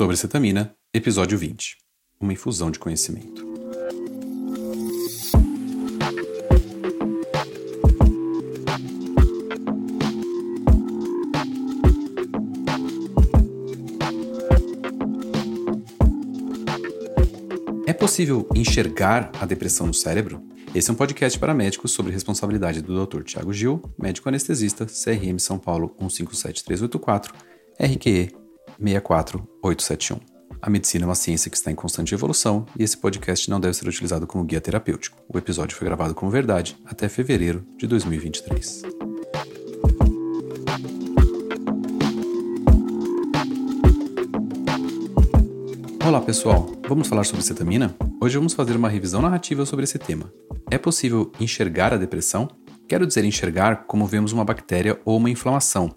Sobre cetamina, episódio 20 Uma infusão de conhecimento. É possível enxergar a depressão no cérebro? Esse é um podcast para médicos sobre responsabilidade do Dr. Tiago Gil, médico anestesista, CRM São Paulo 157384, RQE 64871. A medicina é uma ciência que está em constante evolução e esse podcast não deve ser utilizado como guia terapêutico. O episódio foi gravado como verdade até fevereiro de 2023. Olá pessoal, vamos falar sobre cetamina? Hoje vamos fazer uma revisão narrativa sobre esse tema. É possível enxergar a depressão? Quero dizer enxergar como vemos uma bactéria ou uma inflamação,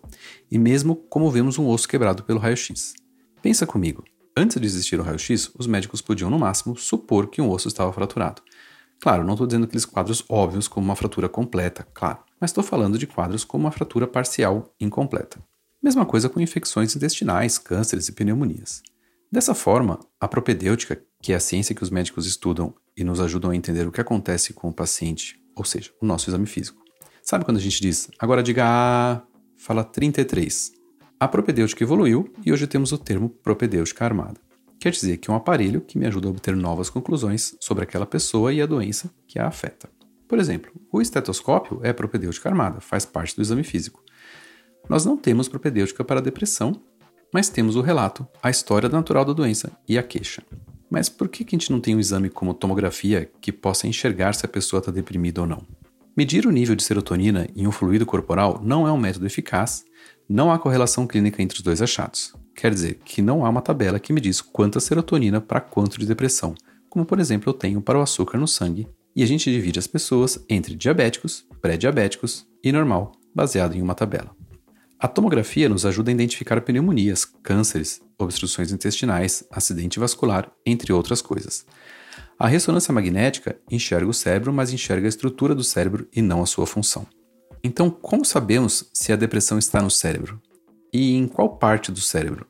e mesmo como vemos um osso quebrado pelo raio-x. Pensa comigo, antes de existir o raio-x, os médicos podiam no máximo supor que um osso estava fraturado. Claro, não estou dizendo aqueles quadros óbvios como uma fratura completa, claro, mas estou falando de quadros como uma fratura parcial incompleta. Mesma coisa com infecções intestinais, cânceres e pneumonias. Dessa forma, a propedêutica, que é a ciência que os médicos estudam e nos ajudam a entender o que acontece com o paciente, ou seja, o nosso exame físico. Sabe quando a gente diz, agora diga fala 33. A propedêutica evoluiu e hoje temos o termo propedêutica armada. Quer dizer que é um aparelho que me ajuda a obter novas conclusões sobre aquela pessoa e a doença que a afeta. Por exemplo, o estetoscópio é propedêutica armada, faz parte do exame físico. Nós não temos propedêutica para a depressão, mas temos o relato, a história natural da doença e a queixa. Mas por que, a gente não tem um exame como tomografia que possa enxergar se a pessoa está deprimida ou não? Medir o nível de serotonina em um fluido corporal não é um método eficaz, não há correlação clínica entre os dois achados. Quer dizer que não há uma tabela que me diz quanta serotonina para quanto de depressão, como por exemplo eu tenho para o açúcar no sangue, e a gente divide as pessoas entre diabéticos, pré-diabéticos e normal, baseado em uma tabela. A tomografia nos ajuda a identificar pneumonias, cânceres, obstruções intestinais, acidente vascular, entre outras coisas. A ressonância magnética enxerga o cérebro, mas enxerga a estrutura do cérebro e não a sua função. Então, como sabemos se a depressão está no cérebro? E em qual parte do cérebro?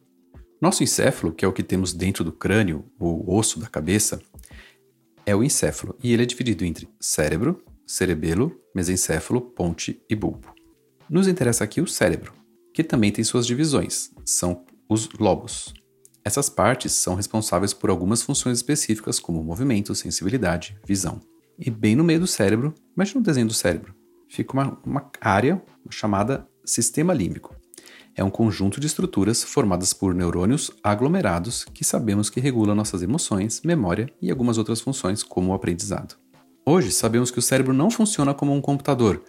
Nosso encéfalo, que é o que temos dentro do crânio, o osso da cabeça, é o encéfalo e ele é dividido entre cérebro, cerebelo, mesencéfalo, ponte e bulbo. Nos interessa aqui o cérebro que também tem suas divisões, são os lobos. Essas partes são responsáveis por algumas funções específicas, como movimento, sensibilidade, visão. E bem no meio do cérebro, imagina o desenho do cérebro, fica uma, uma área chamada sistema límbico. É um conjunto de estruturas formadas por neurônios aglomerados que sabemos que regulam nossas emoções, memória e algumas outras funções, como o aprendizado. Hoje sabemos que o cérebro não funciona como um computador,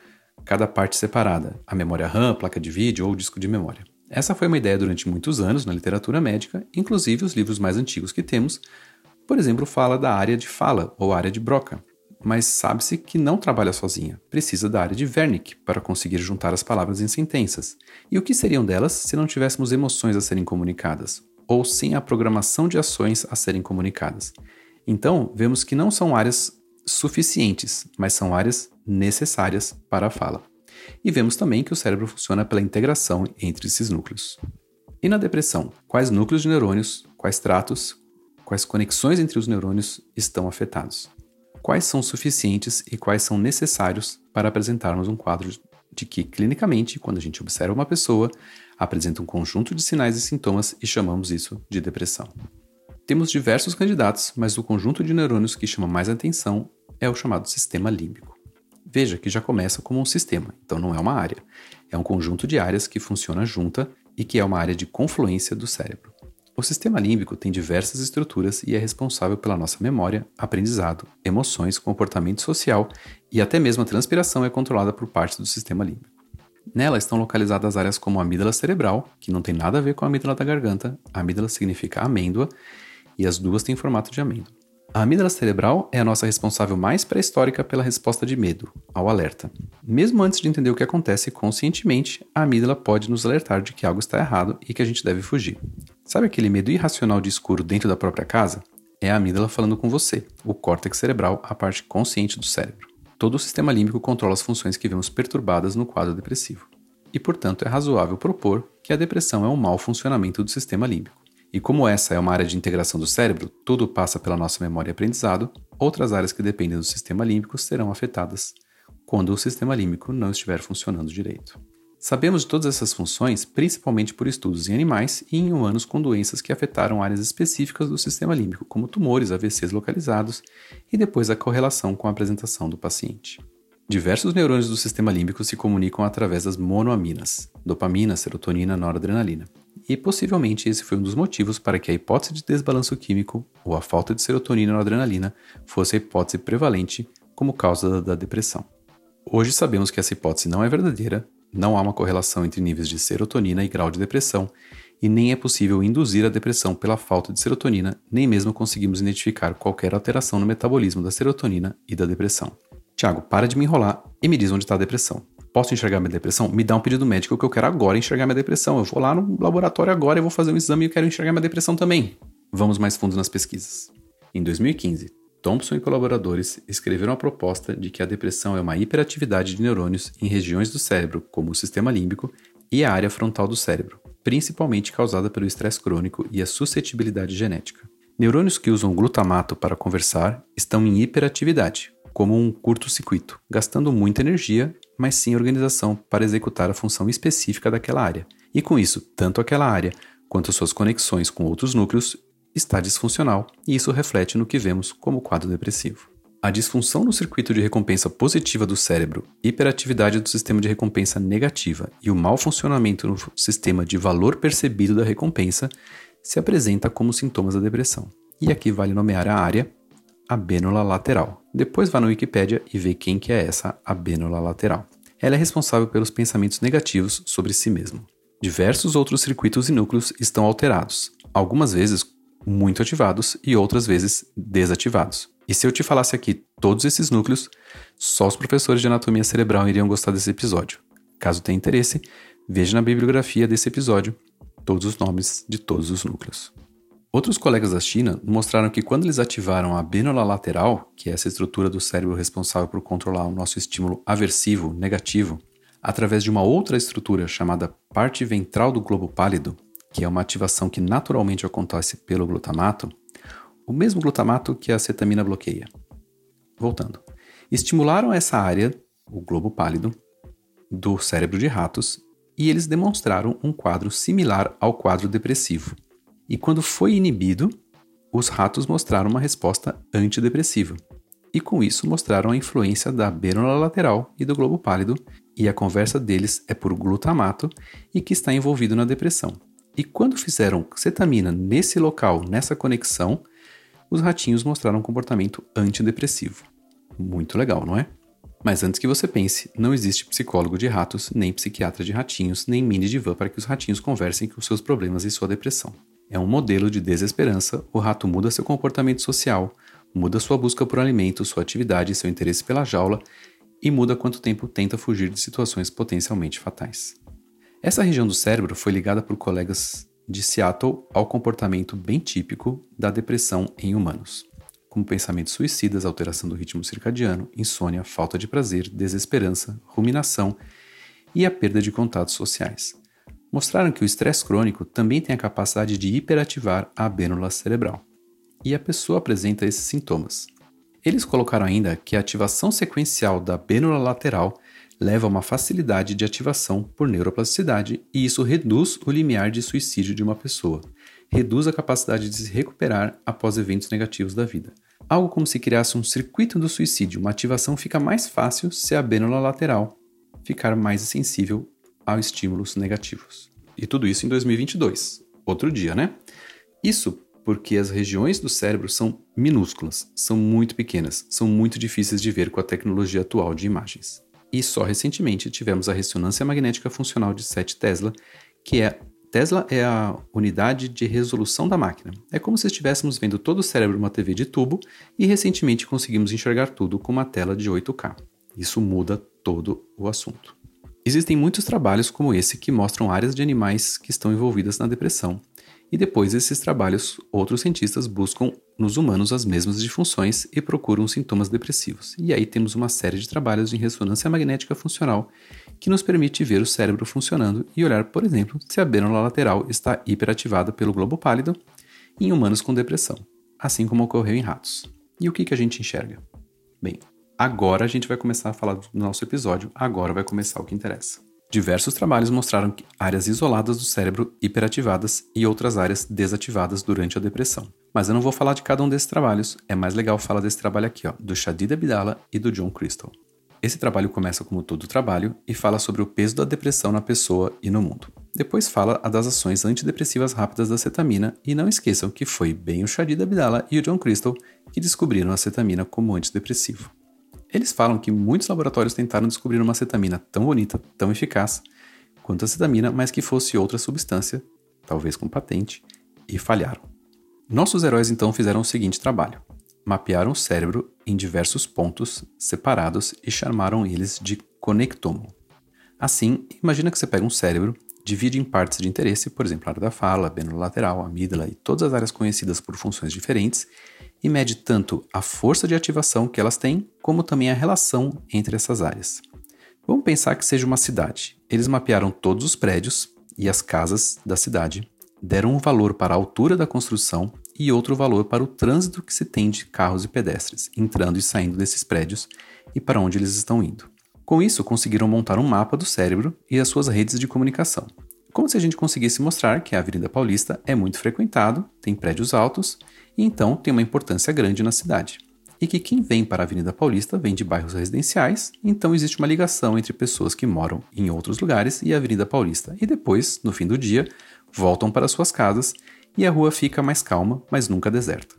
cada parte separada, a memória RAM, placa de vídeo ou disco de memória. Essa foi uma ideia durante muitos anos na literatura médica, inclusive os livros mais antigos que temos, por exemplo, fala da área de fala ou área de Broca, mas sabe-se que não trabalha sozinha, precisa da área de Wernicke para conseguir juntar as palavras em sentenças. E o que seriam delas se não tivéssemos emoções a serem comunicadas, ou sem a programação de ações a serem comunicadas? Então, vemos que não são áreas suficientes, mas são áreas necessárias para a fala. E vemos também que o cérebro funciona pela integração entre esses núcleos. E na depressão, quais núcleos de neurônios, quais tratos, quais conexões entre os neurônios estão afetados? Quais são suficientes e quais são necessários para apresentarmos um quadro de que, clinicamente, quando a gente observa uma pessoa, apresenta um conjunto de sinais e sintomas e chamamos isso de depressão. Temos diversos candidatos, mas o conjunto de neurônios que chama mais atenção é o chamado sistema límbico. Veja que já começa como um sistema, então não é uma área. É um conjunto de áreas que funciona junta e que é uma área de confluência do cérebro. O sistema límbico tem diversas estruturas e é responsável pela nossa memória, aprendizado, emoções, comportamento social e até mesmo a transpiração é controlada por parte do sistema límbico. Nela estão localizadas áreas como a amígdala cerebral, que não tem nada a ver com a amígdala da garganta, a amígdala significa amêndoa, e as duas têm formato de amêndoa. A amígdala cerebral é a nossa responsável mais pré-histórica pela resposta de medo, ao alerta. Mesmo antes de entender o que acontece conscientemente, a amígdala pode nos alertar de que algo está errado e que a gente deve fugir. Sabe aquele medo irracional de escuro dentro da própria casa? É a amígdala falando com você, o córtex cerebral, a parte consciente do cérebro. Todo o sistema límbico controla as funções que vemos perturbadas no quadro depressivo. E, portanto, é razoável propor que a depressão é um mau funcionamento do sistema límbico. E como essa é uma área de integração do cérebro, tudo passa pela nossa memória e aprendizado, outras áreas que dependem do sistema límbico serão afetadas quando o sistema límbico não estiver funcionando direito. Sabemos de todas essas funções principalmente por estudos em animais e em humanos com doenças que afetaram áreas específicas do sistema límbico, como tumores, AVCs localizados, e depois a correlação com a apresentação do paciente. Diversos neurônios do sistema límbico se comunicam através das monoaminas, dopamina, serotonina, noradrenalina. E possivelmente esse foi um dos motivos para que a hipótese de desbalanço químico, ou a falta de serotonina e noradrenalina, fosse a hipótese prevalente como causa da depressão. Hoje sabemos que essa hipótese não é verdadeira não há uma correlação entre níveis de serotonina e grau de depressão, e nem é possível induzir a depressão pela falta de serotonina, nem mesmo conseguimos identificar qualquer alteração no metabolismo da serotonina e da depressão. Tiago, para de me enrolar e me diz onde está a depressão. Posso enxergar minha depressão? Me dá um pedido médico que eu quero agora enxergar minha depressão. Eu vou lá no laboratório agora e vou fazer um exame e eu quero enxergar minha depressão também. Vamos mais fundo nas pesquisas. Em 2015, Thompson e colaboradores escreveram a proposta de que a depressão é uma hiperatividade de neurônios em regiões do cérebro, como o sistema límbico e a área frontal do cérebro, principalmente causada pelo estresse crônico e a suscetibilidade genética. Neurônios que usam glutamato para conversar estão em hiperatividade, como um curto-circuito, gastando muita energia, mas sem organização para executar a função específica daquela área. E com isso, tanto aquela área quanto suas conexões com outros núcleos está disfuncional, e isso reflete no que vemos como quadro depressivo. A disfunção no circuito de recompensa positiva do cérebro, hiperatividade do sistema de recompensa negativa e o mau funcionamento no sistema de valor percebido da recompensa se apresenta como sintomas da depressão. E aqui vale nomear a área abênula lateral. Depois vá na Wikipédia e vê quem que é essa abênula lateral. Ela é responsável pelos pensamentos negativos sobre si mesmo. Diversos outros circuitos e núcleos estão alterados, algumas vezes muito ativados e outras vezes desativados. E se eu te falasse aqui todos esses núcleos, só os professores de anatomia cerebral iriam gostar desse episódio. Caso tenha interesse, veja na bibliografia desse episódio todos os nomes de todos os núcleos. Outros colegas da China mostraram que quando eles ativaram a bênula lateral, que é essa estrutura do cérebro responsável por controlar o nosso estímulo aversivo negativo, através de uma outra estrutura chamada parte ventral do globo pálido, que é uma ativação que naturalmente acontece pelo glutamato, o mesmo glutamato que a cetamina bloqueia. Voltando. Estimularam essa área, o globo pálido, do cérebro de ratos e eles demonstraram um quadro similar ao quadro depressivo. E quando foi inibido, os ratos mostraram uma resposta antidepressiva. E com isso mostraram a influência da bênula lateral e do globo pálido, e a conversa deles é por glutamato e que está envolvido na depressão. E quando fizeram cetamina nesse local, nessa conexão, os ratinhos mostraram um comportamento antidepressivo. Muito legal, não é? Mas antes que você pense, não existe psicólogo de ratos, nem psiquiatra de ratinhos, nem mini divã para que os ratinhos conversem com seus problemas e sua depressão. É um modelo de desesperança, o rato muda seu comportamento social, muda sua busca por alimento, sua atividade, seu interesse pela jaula e muda quanto tempo tenta fugir de situações potencialmente fatais. Essa região do cérebro foi ligada por colegas de Seattle ao comportamento bem típico da depressão em humanos, como pensamentos suicidas, alteração do ritmo circadiano, insônia, falta de prazer, desesperança, ruminação e a perda de contatos sociais. Mostraram que o estresse crônico também tem a capacidade de hiperativar a abênula cerebral. E a pessoa apresenta esses sintomas. Eles colocaram ainda que a ativação sequencial da abênula lateral leva a uma facilidade de ativação por neuroplasticidade e isso reduz o limiar de suicídio de uma pessoa, reduz a capacidade de se recuperar após eventos negativos da vida. Algo como se criasse um circuito do suicídio, uma ativação fica mais fácil se a bênula lateral ficar mais sensível a estímulos negativos. E tudo isso em 2022. Outro dia, né? Isso porque as regiões do cérebro são minúsculas, são muito pequenas, são muito difíceis de ver com a tecnologia atual de imagens. E só recentemente tivemos a ressonância magnética funcional de 7 Tesla, que é Tesla é a unidade de resolução da máquina. É como se estivéssemos vendo todo o cérebro numa TV de tubo e recentemente conseguimos enxergar tudo com uma tela de 8K. Isso muda todo o assunto. Existem muitos trabalhos como esse que mostram áreas de animais que estão envolvidas na depressão e depois desses trabalhos, outros cientistas buscam nos humanos as mesmas disfunções e procuram sintomas depressivos. E aí temos uma série de trabalhos em ressonância magnética funcional que nos permite ver o cérebro funcionando e olhar, por exemplo, se a bênula lateral está hiperativada pelo globo pálido em humanos com depressão, assim como ocorreu em ratos. E o que, que a gente enxerga? Bem, agora a gente vai começar a falar do nosso episódio, agora vai começar o que interessa. Diversos trabalhos mostraram áreas isoladas do cérebro hiperativadas e outras áreas desativadas durante a depressão. Mas eu não vou falar de cada um desses trabalhos, é mais legal falar desse trabalho aqui, ó, do Shadid Abdallah e do John Crystal. Esse trabalho começa como todo trabalho e fala sobre o peso da depressão na pessoa e no mundo. Depois fala das ações antidepressivas rápidas da cetamina e não esqueçam que foi bem o Shadid Abdallah e o John Crystal que descobriram a cetamina como antidepressivo. Eles falam que muitos laboratórios tentaram descobrir uma cetamina tão bonita, tão eficaz quanto a cetamina, mas que fosse outra substância, talvez com patente, e falharam. Nossos heróis então fizeram o seguinte trabalho: mapearam o cérebro em diversos pontos separados e chamaram eles de conectomo. Assim, imagina que você pega um cérebro, divide em partes de interesse, por exemplo, a área da fala, a lateral, a amígdala e todas as áreas conhecidas por funções diferentes, e mede tanto a força de ativação que elas têm, como também a relação entre essas áreas. Vamos pensar que seja uma cidade. Eles mapearam todos os prédios e as casas da cidade, deram um valor para a altura da construção e outro valor para o trânsito que se tem de carros e pedestres, entrando e saindo desses prédios e para onde eles estão indo. Com isso, conseguiram montar um mapa do cérebro e as suas redes de comunicação. Como se a gente conseguisse mostrar que a Avenida Paulista é muito frequentado, tem prédios altos e então tem uma importância grande na cidade. E que quem vem para a Avenida Paulista vem de bairros residenciais, então existe uma ligação entre pessoas que moram em outros lugares e a Avenida Paulista, e depois, no fim do dia, voltam para suas casas e a rua fica mais calma, mas nunca deserta.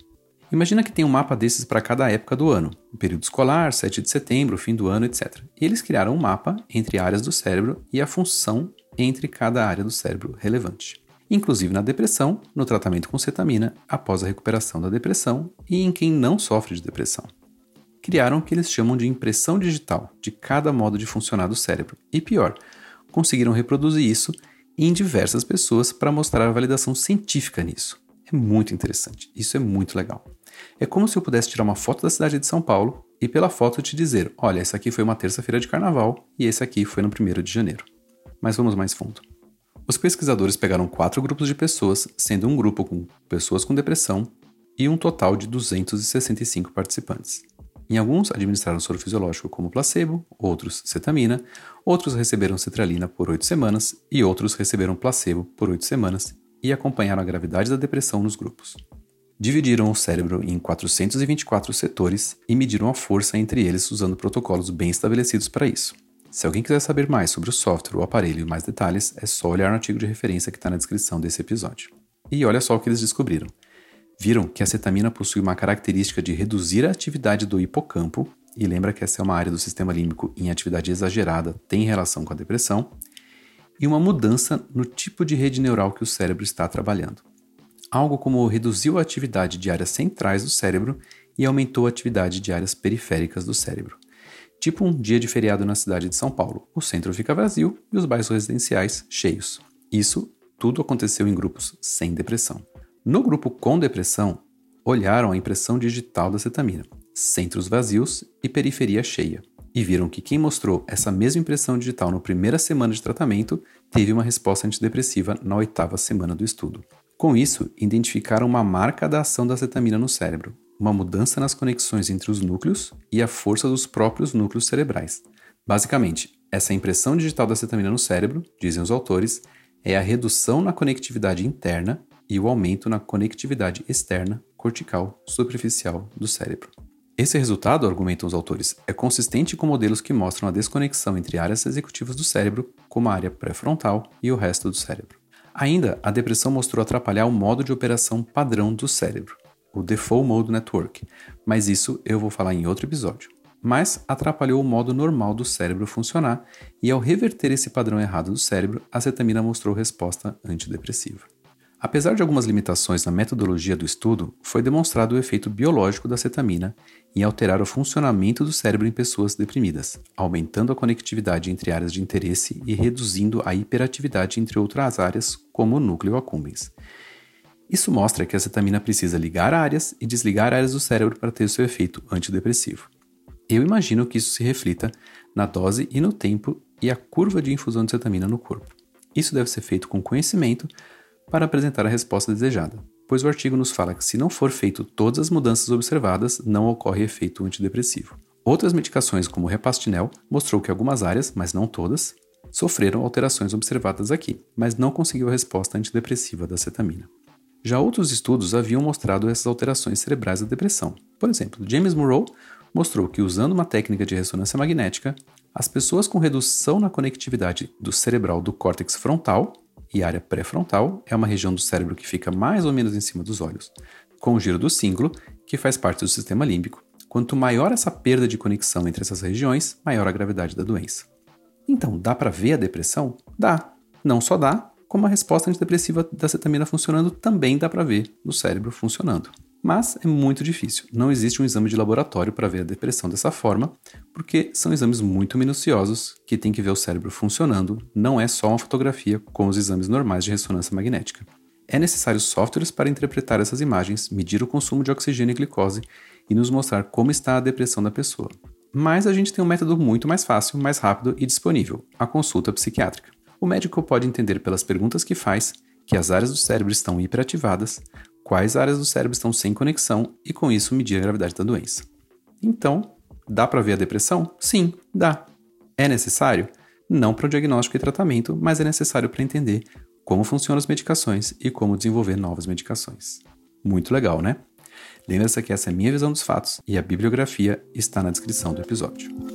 Imagina que tem um mapa desses para cada época do ano, período escolar, 7 de setembro, fim do ano, etc. E eles criaram um mapa entre áreas do cérebro e a função entre cada área do cérebro relevante inclusive na depressão, no tratamento com cetamina após a recuperação da depressão e em quem não sofre de depressão. Criaram o que eles chamam de impressão digital de cada modo de funcionar do cérebro, e pior, conseguiram reproduzir isso em diversas pessoas para mostrar a validação científica nisso. É muito interessante, isso é muito legal. É como se eu pudesse tirar uma foto da cidade de São Paulo e pela foto te dizer: olha, essa aqui foi uma terça-feira de carnaval e esse aqui foi no primeiro de janeiro. Mas vamos mais fundo. Os pesquisadores pegaram quatro grupos de pessoas, sendo um grupo com pessoas com depressão e um total de 265 participantes. Em alguns administraram soro fisiológico como placebo, outros cetamina, outros receberam cetralina por oito semanas e outros receberam placebo por oito semanas e acompanharam a gravidade da depressão nos grupos. Dividiram o cérebro em 424 setores e mediram a força entre eles usando protocolos bem estabelecidos para isso. Se alguém quiser saber mais sobre o software, o aparelho e mais detalhes, é só olhar no artigo de referência que está na descrição desse episódio. E olha só o que eles descobriram. Viram que a cetamina possui uma característica de reduzir a atividade do hipocampo, e lembra que essa é uma área do sistema límbico em atividade exagerada, tem relação com a depressão, e uma mudança no tipo de rede neural que o cérebro está trabalhando. Algo como reduziu a atividade de áreas centrais do cérebro e aumentou a atividade de áreas periféricas do cérebro. Tipo um dia de feriado na cidade de São Paulo. O centro fica vazio e os bairros residenciais cheios. Isso tudo aconteceu em grupos sem depressão. No grupo com depressão, olharam a impressão digital da cetamina, centros vazios e periferia cheia, e viram que quem mostrou essa mesma impressão digital na primeira semana de tratamento teve uma resposta antidepressiva na oitava semana do estudo. Com isso, identificaram uma marca da ação da cetamina no cérebro, uma mudança nas conexões entre os núcleos e a força dos próprios núcleos cerebrais. Basicamente, essa impressão digital da cetamina no cérebro, dizem os autores, é a redução na conectividade interna e o aumento na conectividade externa, cortical, superficial do cérebro. Esse resultado, argumentam os autores, é consistente com modelos que mostram a desconexão entre áreas executivas do cérebro, como a área pré-frontal e o resto do cérebro. Ainda, a depressão mostrou atrapalhar o modo de operação padrão do cérebro, o Default Mode Network, mas isso eu vou falar em outro episódio. Mas atrapalhou o modo normal do cérebro funcionar e, ao reverter esse padrão errado do cérebro, a cetamina mostrou resposta antidepressiva. Apesar de algumas limitações na metodologia do estudo, foi demonstrado o efeito biológico da cetamina em alterar o funcionamento do cérebro em pessoas deprimidas, aumentando a conectividade entre áreas de interesse e reduzindo a hiperatividade entre outras áreas, como o núcleo accumbens. Isso mostra que a cetamina precisa ligar áreas e desligar áreas do cérebro para ter seu efeito antidepressivo. Eu imagino que isso se reflita na dose e no tempo e a curva de infusão de cetamina no corpo. Isso deve ser feito com conhecimento para apresentar a resposta desejada, pois o artigo nos fala que se não for feito todas as mudanças observadas, não ocorre efeito antidepressivo. Outras medicações, como o Repastinel, mostrou que algumas áreas, mas não todas, sofreram alterações observadas aqui, mas não conseguiu a resposta antidepressiva da cetamina. Já outros estudos haviam mostrado essas alterações cerebrais da depressão. Por exemplo, James Murrow mostrou que usando uma técnica de ressonância magnética, as pessoas com redução na conectividade do cerebral do córtex frontal e área pré-frontal é uma região do cérebro que fica mais ou menos em cima dos olhos, com o giro do cíngulo, que faz parte do sistema límbico. Quanto maior essa perda de conexão entre essas regiões, maior a gravidade da doença. Então, dá para ver a depressão? Dá. Não só dá, como a resposta antidepressiva da cetamina funcionando também dá para ver no cérebro funcionando. Mas é muito difícil. Não existe um exame de laboratório para ver a depressão dessa forma, porque são exames muito minuciosos que tem que ver o cérebro funcionando, não é só uma fotografia com os exames normais de ressonância magnética. É necessário softwares para interpretar essas imagens, medir o consumo de oxigênio e glicose e nos mostrar como está a depressão da pessoa. Mas a gente tem um método muito mais fácil, mais rápido e disponível: a consulta psiquiátrica. O médico pode entender pelas perguntas que faz que as áreas do cérebro estão hiperativadas, quais áreas do cérebro estão sem conexão e com isso medir a gravidade da doença. Então, dá para ver a depressão? Sim, dá. É necessário? Não para o diagnóstico e tratamento, mas é necessário para entender como funcionam as medicações e como desenvolver novas medicações. Muito legal, né? Lembra-se que essa é a minha visão dos fatos e a bibliografia está na descrição do episódio.